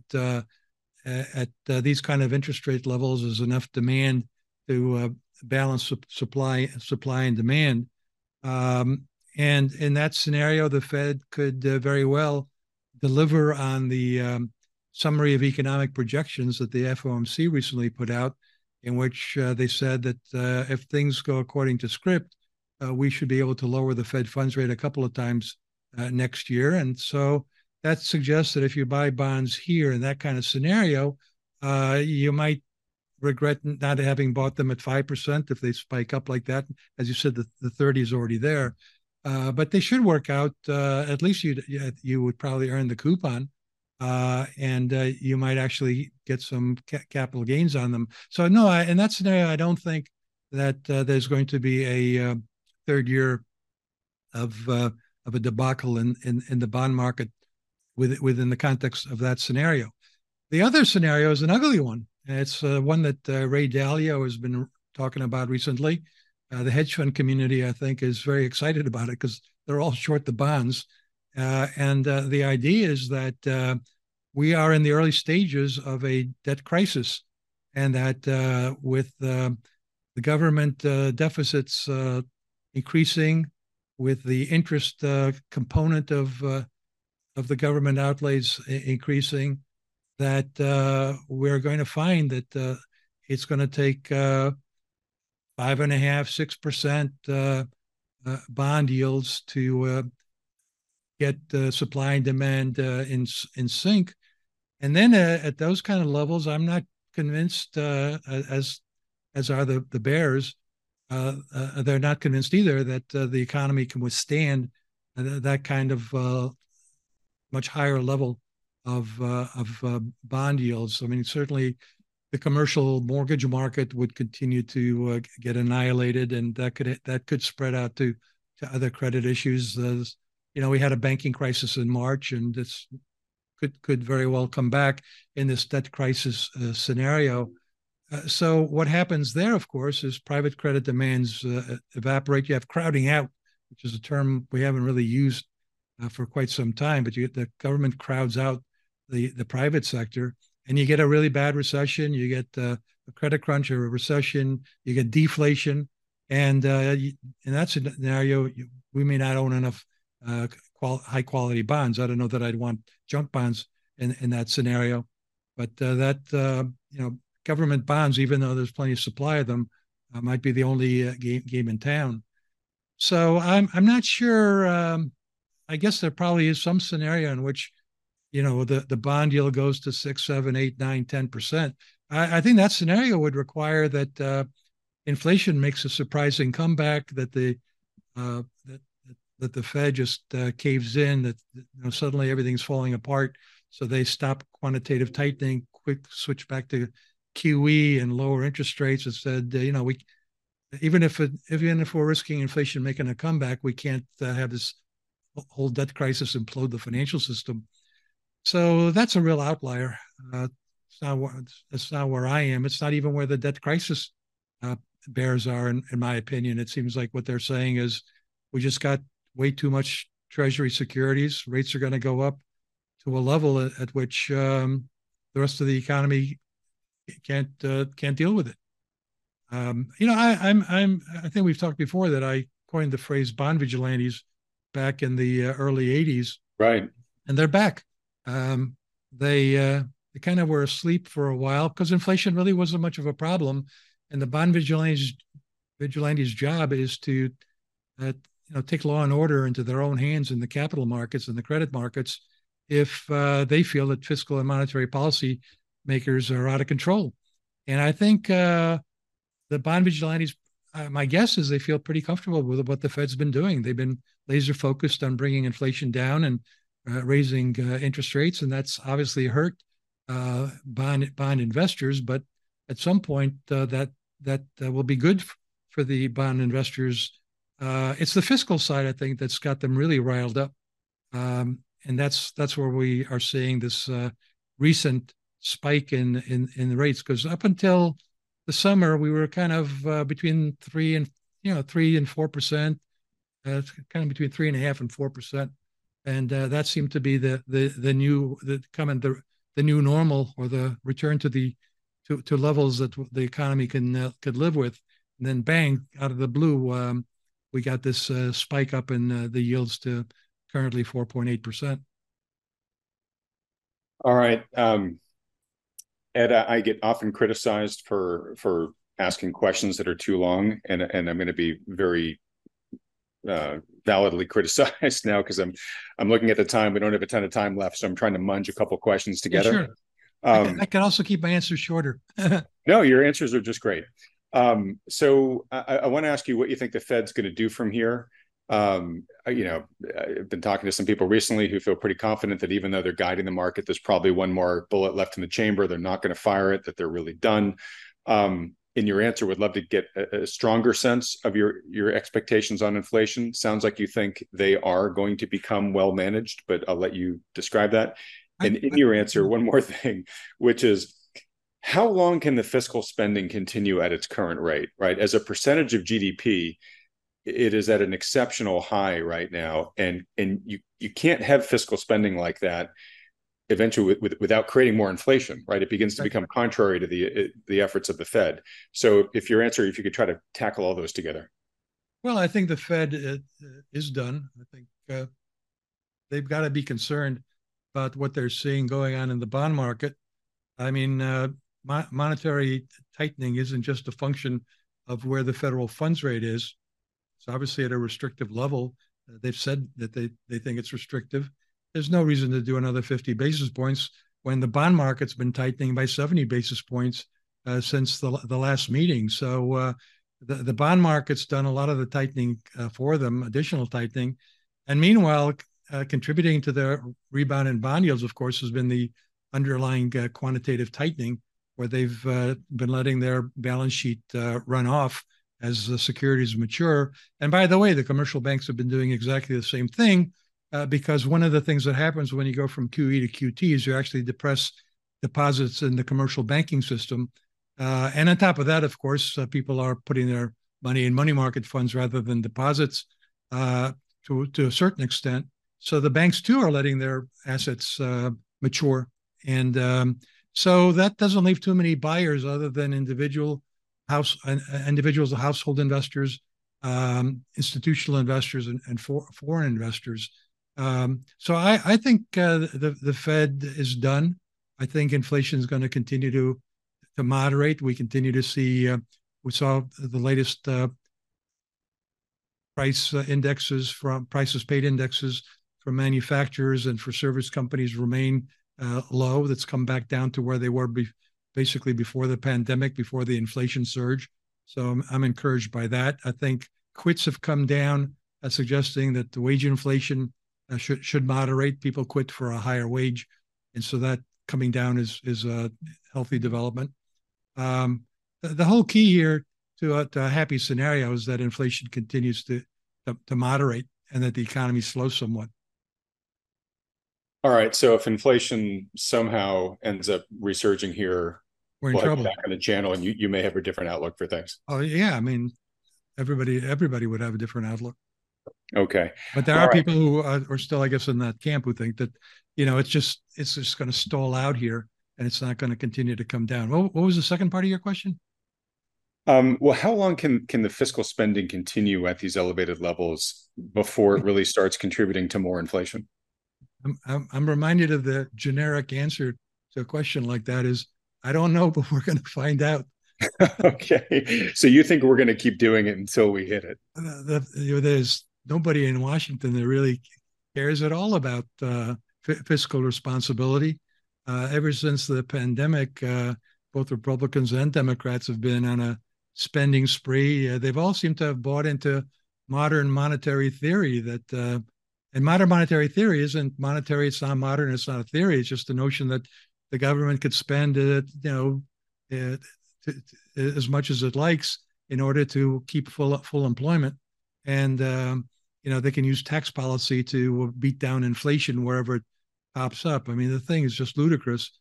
at these kind of interest rate levels, there's enough demand to uh, balance supply supply and demand. Um, and in that scenario, the Fed could uh, very well deliver on the um, summary of economic projections that the FOMC recently put out, in which uh, they said that uh, if things go according to script, uh, we should be able to lower the Fed funds rate a couple of times uh, next year. And so that suggests that if you buy bonds here in that kind of scenario, you might regret not having bought them at 5% if they spike up like that. As you said, the, the 30 is already there. Uh, but they should work out. Uh, at least you you would probably earn the coupon, uh, and uh, you might actually get some ca- capital gains on them. So no, I, in that scenario, I don't think that uh, there's going to be a uh, third year of of a debacle in, in in the bond market with, within the context of that scenario. The other scenario is an ugly one. It's uh, one that uh, Ray Dalio has been talking about recently. Uh, the hedge fund community, I think, is very excited about it because they're all short the bonds. and the idea is that we are in the early stages of a debt crisis, and that uh, with uh, the government uh, deficits increasing, with the interest component of of the government outlays increasing, that uh, we're going to find that uh, it's going to take uh, five and a half, six percent uh, uh, bond yields to uh, get supply and demand in in sync. And then at those kind of levels, I'm not convinced, as as are the the bears. they're not convinced either that the economy can withstand that kind of much higher level of uh, of uh, bond yields. I mean, certainly the commercial mortgage market would continue to uh, get annihilated, and that could that could spread out to to other credit issues. As, you know, we had a banking crisis in March, and this could could very well come back in this debt crisis uh, scenario. Uh, so what happens there, of course, is private credit demands uh, evaporate. You have crowding out, which is a term we haven't really used uh, for quite some time. But you the government crowds out the the private sector, and you get a really bad recession. You get uh, a credit crunch or a recession. You get deflation, and uh, in that scenario, you, we may not own enough uh, qual- high quality bonds. I don't know that I'd want junk bonds in in that scenario, but uh, that uh, you know government bonds, even though there's plenty of supply of them, uh, might be the only game game in town. So I'm I'm not sure. Um, I guess there probably is some scenario in which, you know, the, the bond yield goes to six, seven, eight, nine, ten percent. I, I think that scenario would require that uh, inflation makes a surprising comeback, that the uh, that that the Fed just uh, caves in, that you know, suddenly everything's falling apart, so they stop quantitative tightening, quick switch back to QE and lower interest rates, and said, uh, you know, we even if it, even if we're risking inflation making a comeback, we can't uh, have this whole debt crisis implode the financial system. So that's a real outlier. Uh, it's not where, it's not where I am. It's not even where the debt crisis uh, bears are, in, in my opinion. It seems like what they're saying is we just got way too much Treasury securities. Rates are going to go up to a level at, at which um, the rest of the economy can't uh, can't deal with it. Um, you know, I, I'm I'm I think we've talked before that I coined the phrase bond vigilantes back in the uh, early 80s. Right. And they're back. Um, they uh, they kind of were asleep for a while because inflation really wasn't much of a problem. And the bond vigilantes vigilantes job is to uh, you know take law and order into their own hands in the capital markets and the credit markets if uh, they feel that fiscal and monetary policy makers are out of control. And I think uh, the bond vigilantes uh, my guess is they feel pretty comfortable with what the Fed's been doing. They've been laser focused on bringing inflation down and raising uh, interest rates, and that's obviously hurt uh, bond bond investors. But at some point, uh, that that uh, will be good for the bond investors. it's the fiscal side, I think, that's got them really riled up, um, and that's that's where we are seeing this recent spike in in in rates because up until the summer we were kind of uh, between three and you know three and four percent, uh, kind of between three and a half and four percent, and uh, that seemed to be the the the new the coming the the new normal or the return to the to, to levels that the economy can uh, could live with. And then bang, out of the blue, um, we got this uh, spike up in uh, the yields to currently 4.8 percent. All right. Um, Ed, I get often criticized for for asking questions that are too long, and and I'm going to be very uh, validly criticized now because I'm I'm looking at the time. We don't have a ton of time left, so I'm trying to munge a couple questions together. Yeah, sure. Um, I, can, I, can, also keep my answers shorter. no, your answers are just great. Um, so I, I want to ask you what you think the Fed's going to do from here um, you know, I've been talking to some people recently who feel pretty confident that even though they're guiding the market, there's probably one more bullet left in the chamber. They're not going to fire it, that they're really done. Um, in your answer, would love to get a, a, stronger sense of your your expectations on inflation. Sounds like you think they are going to become well managed, but I'll let you describe that. And in your answer, one more thing, which is how long can the fiscal spending continue at its current rate? Right, as a percentage of GDP, it is at an exceptional high right now, and and you you can't have fiscal spending like that eventually with, with, without creating more inflation right? It begins to become contrary to the the efforts of the fed. So if your answer if you could try to tackle all those together. Well i think the fed uh, is done. I think uh, they've got to be concerned about what they're seeing going on in the bond market. I mean uh, mo- monetary tightening isn't just a function of where the federal funds rate is. It's obviously at a restrictive level. Uh, they've said that they, they think it's restrictive there's no reason to do another 50 basis points when the bond market's been tightening by 70 basis points uh, since the, the last meeting. So uh, the, the bond market's done a lot of the tightening uh, for them, additional tightening. And meanwhile, uh, contributing to the rebound in bond yields, of course, has been the underlying uh, quantitative tightening, where they've uh, been letting their balance sheet run off as the securities mature. And by the way, the commercial banks have been doing exactly the same thing uh, because one of the things that happens when you go from QE to QT is you actually depress deposits in the commercial banking system. Uh, and on top of that, of course, uh, people are putting their money in money market funds rather than deposits uh, to, to a certain extent. So the banks too are letting their assets uh, mature. And um, so that doesn't leave too many buyers other than individual house uh, individuals, household investors, um, institutional investors, and, and for, foreign investors. Um, so I, I think uh, the the Fed is done. I think inflation is going to continue to to moderate. We continue to see. Uh, we saw the latest uh, price uh, indexes from prices paid indexes for manufacturers and for service companies remain uh, low. That's come back down to where they were be- basically before the pandemic, before the inflation surge. So I'm, I'm encouraged by that. I think quits have come down, uh, suggesting that the wage inflation uh, should should moderate. People quit for a higher wage, and so that coming down is is a healthy development. Um, the, the, whole key here to a, to a, happy scenario is that inflation continues to, to, to moderate and that the economy slows somewhat. All right. So if inflation somehow ends up resurging here, we're in we'll trouble. Back on the channel, and you, you may have a different outlook for things. Oh yeah, I mean, everybody everybody would have a different outlook. Okay. But there All are right. people who are, are, still, I guess, in that camp who think that, you know, it's just it's just going to stall out here and it's not going to continue to come down. What, what was the second part of your question? Um, well, how long can can the fiscal spending continue at these elevated levels before it really starts contributing to more inflation? I'm, I'm, I'm reminded of the generic answer to a question like that is I don't know, but we're going to find out. okay, so you think we're going to keep doing it until we hit it? Uh, the, you know, there's nobody in Washington that really cares at all about uh, f- fiscal responsibility. Uh, ever since the pandemic, uh, both Republicans and Democrats have been on a spending spree. Uh, they've all seemed to have bought into modern monetary theory that, uh, and modern monetary theory isn't monetary, it's not modern, it's not a theory, it's just the notion that the government could spend it, you know, uh, t- t- as much as it likes in order to keep full full employment. And um, you know they can use tax policy to beat down inflation wherever it pops up. I mean, the thing is just ludicrous,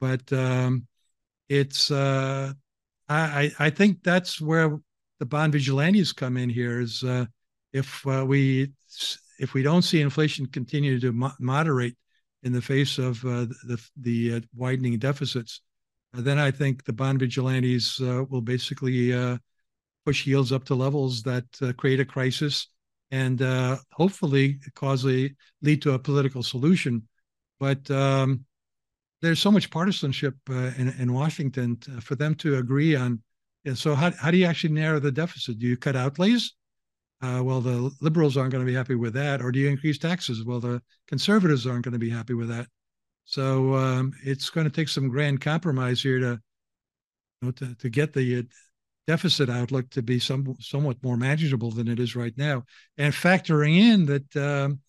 but um, it's uh, I I think that's where the bond vigilantes come in here. Is uh, if uh, we if we don't see inflation continue to mo- moderate in the face of uh, the the uh, widening deficits, uh, then I think the bond vigilantes will basically push yields up to levels that create a crisis and uh, hopefully a lead to a political solution. But um, there's so much partisanship uh, in, in Washington to, for them to agree on. Yeah, so how how do you actually narrow the deficit? Do you cut outlays? Uh, well, the liberals aren't going to be happy with that. Or do you increase taxes? Well, the conservatives aren't going to be happy with that. So um, it's going to take some grand compromise here to, you know, to, to get the deficit outlook to be some, somewhat more manageable than it is right now. And factoring in that, um,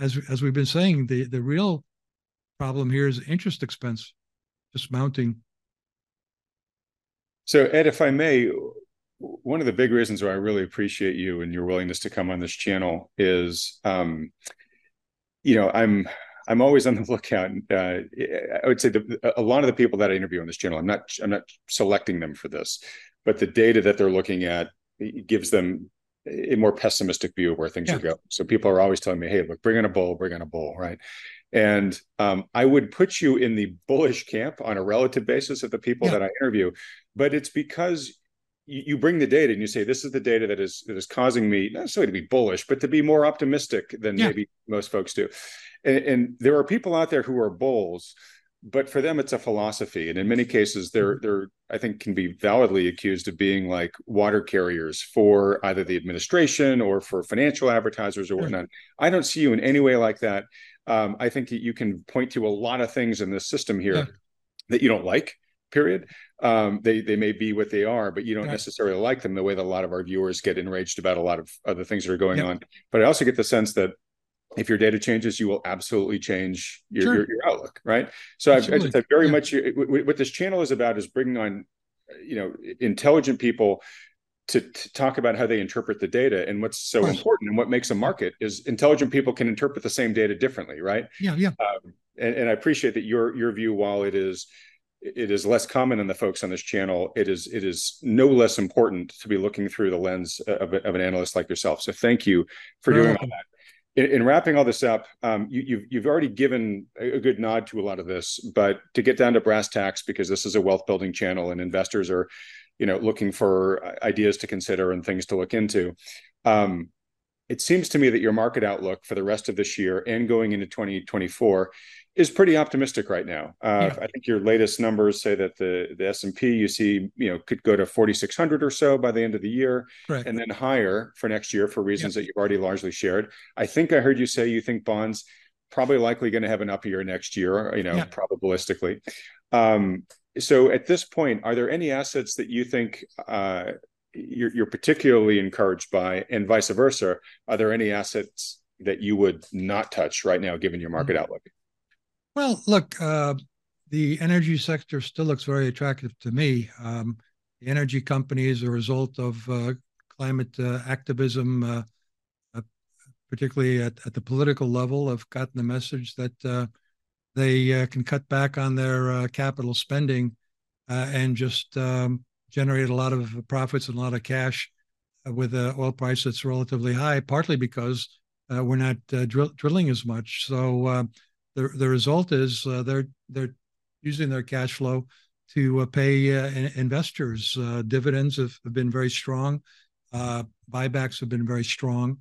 as as we've been saying, the the real problem here is interest expense just mounting. So, Ed, if I may, one of the big reasons why I really appreciate you and your willingness to come on this channel is, um, you know, I'm I'm always on the lookout. Uh, I would say the, a lot of the people that I interview on this channel, I'm not I'm not selecting them for this, but the data that they're looking at gives them a more pessimistic view of where things yeah. are going. So people are always telling me, "Hey, look, bring in a bull, bring in a bull," right? And um, I would put you in the bullish camp on a relative basis of the people yeah. that I interview, but it's because you, you bring the data and you say this is the data that is that is causing me not necessarily to be bullish, but to be more optimistic than yeah. maybe most folks do. And, and there are people out there who are bulls but for them it's a philosophy and in many cases they're mm-hmm. they're i think can be validly accused of being like water carriers for either the administration or for financial advertisers or whatnot i don't see you in any way like that um, i think that you can point to a lot of things in this system here yeah. that you don't like period um, they they may be what they are, but you don't right. necessarily like them the way that a lot of our viewers get enraged about a lot of other things that are going on. But I also get the sense that if your data changes, you will absolutely change your, sure. your, your, outlook, right? So I've, I just have very yeah. much what this channel is about is bringing on, you know, intelligent people to, to talk about how they interpret the data and what's so important and what makes a market is intelligent people can interpret the same data differently, right? Yeah, yeah. Um, and, and I appreciate that your your view, while it is it is less common in the folks on this channel. It is it is no less important to be looking through the lens of, of an analyst like yourself. So thank you for doing all that. In, in, wrapping all this up, um, you, you've you've already given a, a good nod to a lot of this, but to get down to brass tacks, because this is a wealth building channel and investors are, you know, looking for ideas to consider and things to look into. Um, it seems to me that your market outlook for the rest of this year and going into 2024 is pretty optimistic right now. Uh, yeah. I think your latest numbers say that the the S and P you see you know could go to 4600 or so by the end of the year, Correct. and then higher for next year for reasons yeah. that you've already largely shared. I think I heard you say you think bonds probably likely going to have an up year next year. You know, yeah. probabilistically. Um, so at this point, are there any assets that you think uh, you're, you're particularly encouraged by, and vice versa? Are there any assets that you would not touch right now, given your market mm-hmm. outlook? Well, look, uh, the energy sector still looks very attractive to me. Um, the energy companies, as a result of uh, climate uh, activism, uh, uh, particularly at, at, the political level, have gotten the message that uh, they can cut back on their capital spending and just um, generate a lot of profits and a lot of cash with an oil price that's relatively high, partly because we're not drill- drilling as much. So the the result is uh, they're they're using their cash flow to uh, pay uh, investors. Uh, dividends have, have, been very strong. Uh, buybacks have been very strong.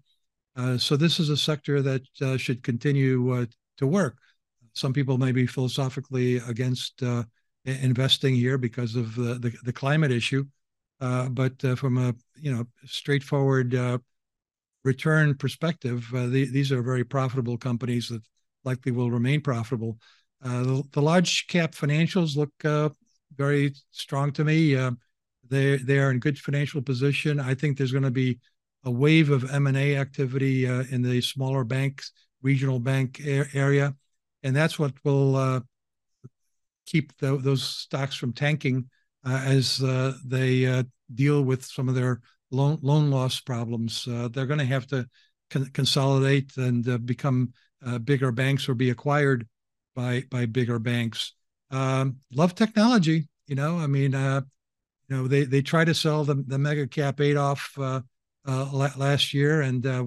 Uh, so this is a sector that should continue to work. Some people may be philosophically against investing here because of the, the, the climate issue, but from a you know straightforward return perspective, the, these are very profitable companies that likely will remain profitable. Uh, the, the, large cap financials look uh, very strong to me. Uh, they they are in good financial position. I think there's going to be a wave of M and A activity uh, in the smaller banks, regional bank area, and that's what will uh, keep the, those stocks from tanking uh, as they deal with some of their loan loan loss problems. they're going to have to con- consolidate and become uh, bigger banks or be acquired by by bigger banks. Um, love technology, you know. I mean, uh, you know, they they try to sell the the mega cap Adolph uh, uh, last year, and uh,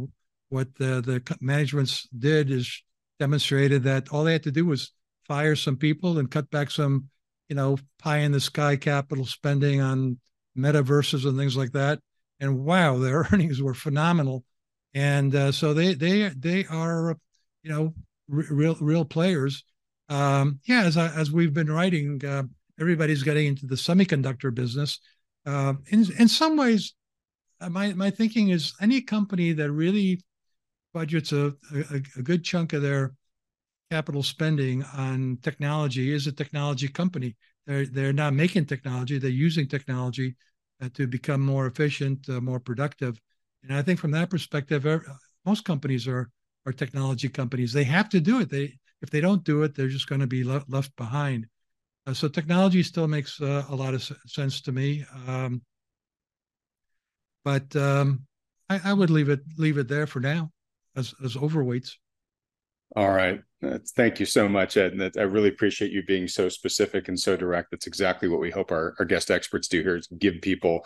what the the managements did is demonstrated that all they had to do was fire some people and cut back some, you know, pie in the sky capital spending on metaverses and things like that. And wow, their earnings were phenomenal. And uh, so they they they are you know, real real players. Um, yeah, as I, as we've been writing, uh, everybody's getting into the semiconductor business. Uh, in in some ways, uh, my my thinking is any company that really budgets a, a, a good chunk of their capital spending on technology is a technology company. They're they're not making technology; they're using technology uh, to become more efficient, uh, more productive. And I think from that perspective, most companies are are technology companies. They have to do it. They if they don't do it, they're just going to be le- left behind. Uh, so technology still makes uh, a lot of sense to me, um, but um, I, I, would leave it leave it there for now as as overweights. All right. thank you so much, Ed. And I really appreciate you being so specific and so direct. That's exactly what we hope our, our guest experts do here is give people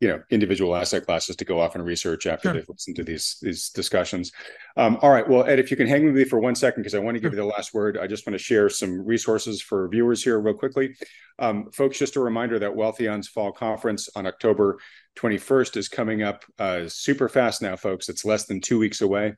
you know individual asset classes to go off and research after sure. they've listened to these these discussions. Um, all right, well, Ed, if you can hang with me for one second because I want to give sure. you the last word. I just want to share some resources for viewers here real quickly, um, folks. Just a reminder that Wealthion's fall conference on October 21st is coming up uh, super fast now, folks. It's less than two weeks away.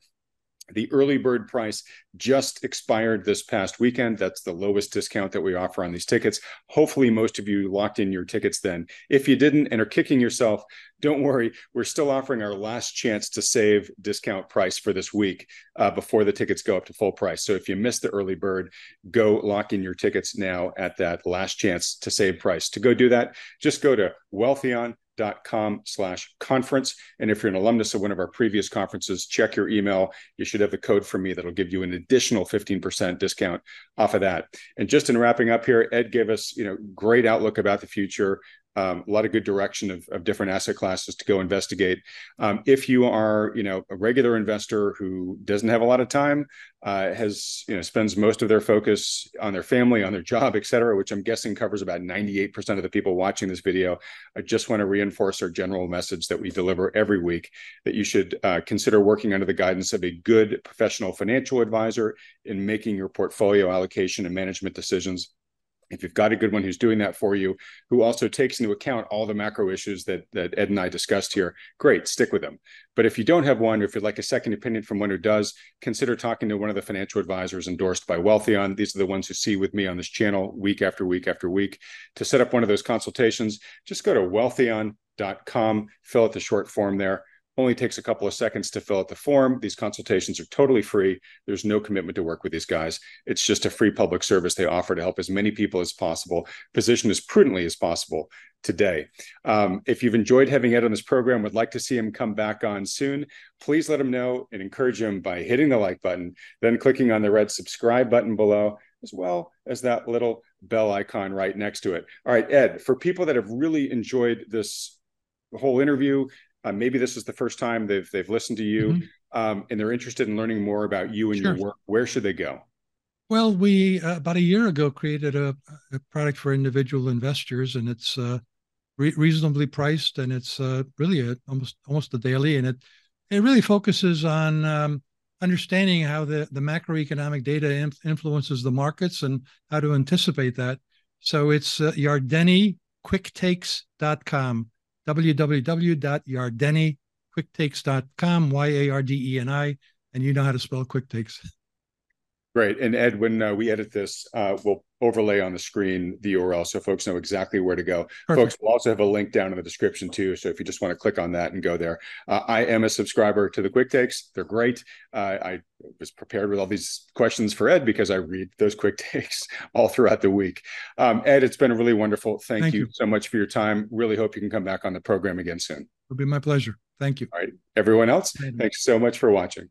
The early bird price just expired this past weekend. That's the lowest discount that we offer on these tickets. Hopefully, most of you locked in your tickets then. If you didn't and are kicking yourself, don't worry. We're still offering our last chance to save discount price for this week uh, before the tickets go up to full price. So if you missed the early bird, go lock in your tickets now at that last chance to save price. To go do that, just go to Wealthion dot com slash conference. And if you're an alumnus of one of our previous conferences, check your email. You should have the code for me that'll give you an additional 15% discount off of that. And just in wrapping up here, Ed gave us, you know, great outlook about the future um, a lot of good direction of, of, different asset classes to go investigate. Um, if you are, you know, a regular investor who doesn't have a lot of time, uh, has, you know, spends most of their focus on their family, on their job, et cetera, which I'm guessing covers about 98% of the people watching this video. I just want to reinforce our general message that we deliver every week that you should uh, consider working under the guidance of a good professional financial advisor in making your portfolio allocation and management decisions if you've got a good one who's doing that for you, who also takes into account all the macro issues that that Ed and I discussed here, great, stick with them. But if you don't have one, or if you'd like a second opinion from one who does, consider talking to one of the financial advisors endorsed by Wealthion. These are the ones who see with me on this channel week after week after week. To set up one of those consultations, just go to wealthion.com, fill out the short form there only takes a couple of seconds to fill out the form. These consultations are totally free. There's no commitment to work with these guys. It's just a free public service they offer to help as many people as possible, position as prudently as possible today. Um, if you've enjoyed having Ed on this program, would like to see him come back on soon, please let him know and encourage him by hitting the like button, then clicking on the red subscribe button below, as well as that little bell icon right next to it. All right, Ed, for people that have really enjoyed this whole interview uh, maybe this is the first time they've they've listened to you mm-hmm. um, and they're interested in learning more about you and sure. your work where should they go well we uh, about a year ago created a, a, product for individual investors and it's uh, re- reasonably priced and it's uh, really a, almost almost a daily and it it really focuses on um, understanding how the, the macroeconomic data inf- influences the markets and how to anticipate that so it's uh, yardeniquicktakes.com www.yardeniquicktakes.com, Y A R D E N I, and you know how to spell quick takes. Great. And Ed, when uh, we edit this, uh, we'll overlay on the screen the URL so folks know exactly where to go. Perfect. Folks, we'll also have a link down in the description too. So if you just want to click on that and go there, uh, I am a subscriber to the Quick Takes. They're great. Uh, I was prepared with all these questions for Ed because I read those Quick Takes all throughout the week. Um, Ed, it's been really wonderful. Thank, Thank you, you so much for your time. Really hope you can come back on the program again soon. It'll be my pleasure. Thank you. All right. Everyone else, thanks so much for watching.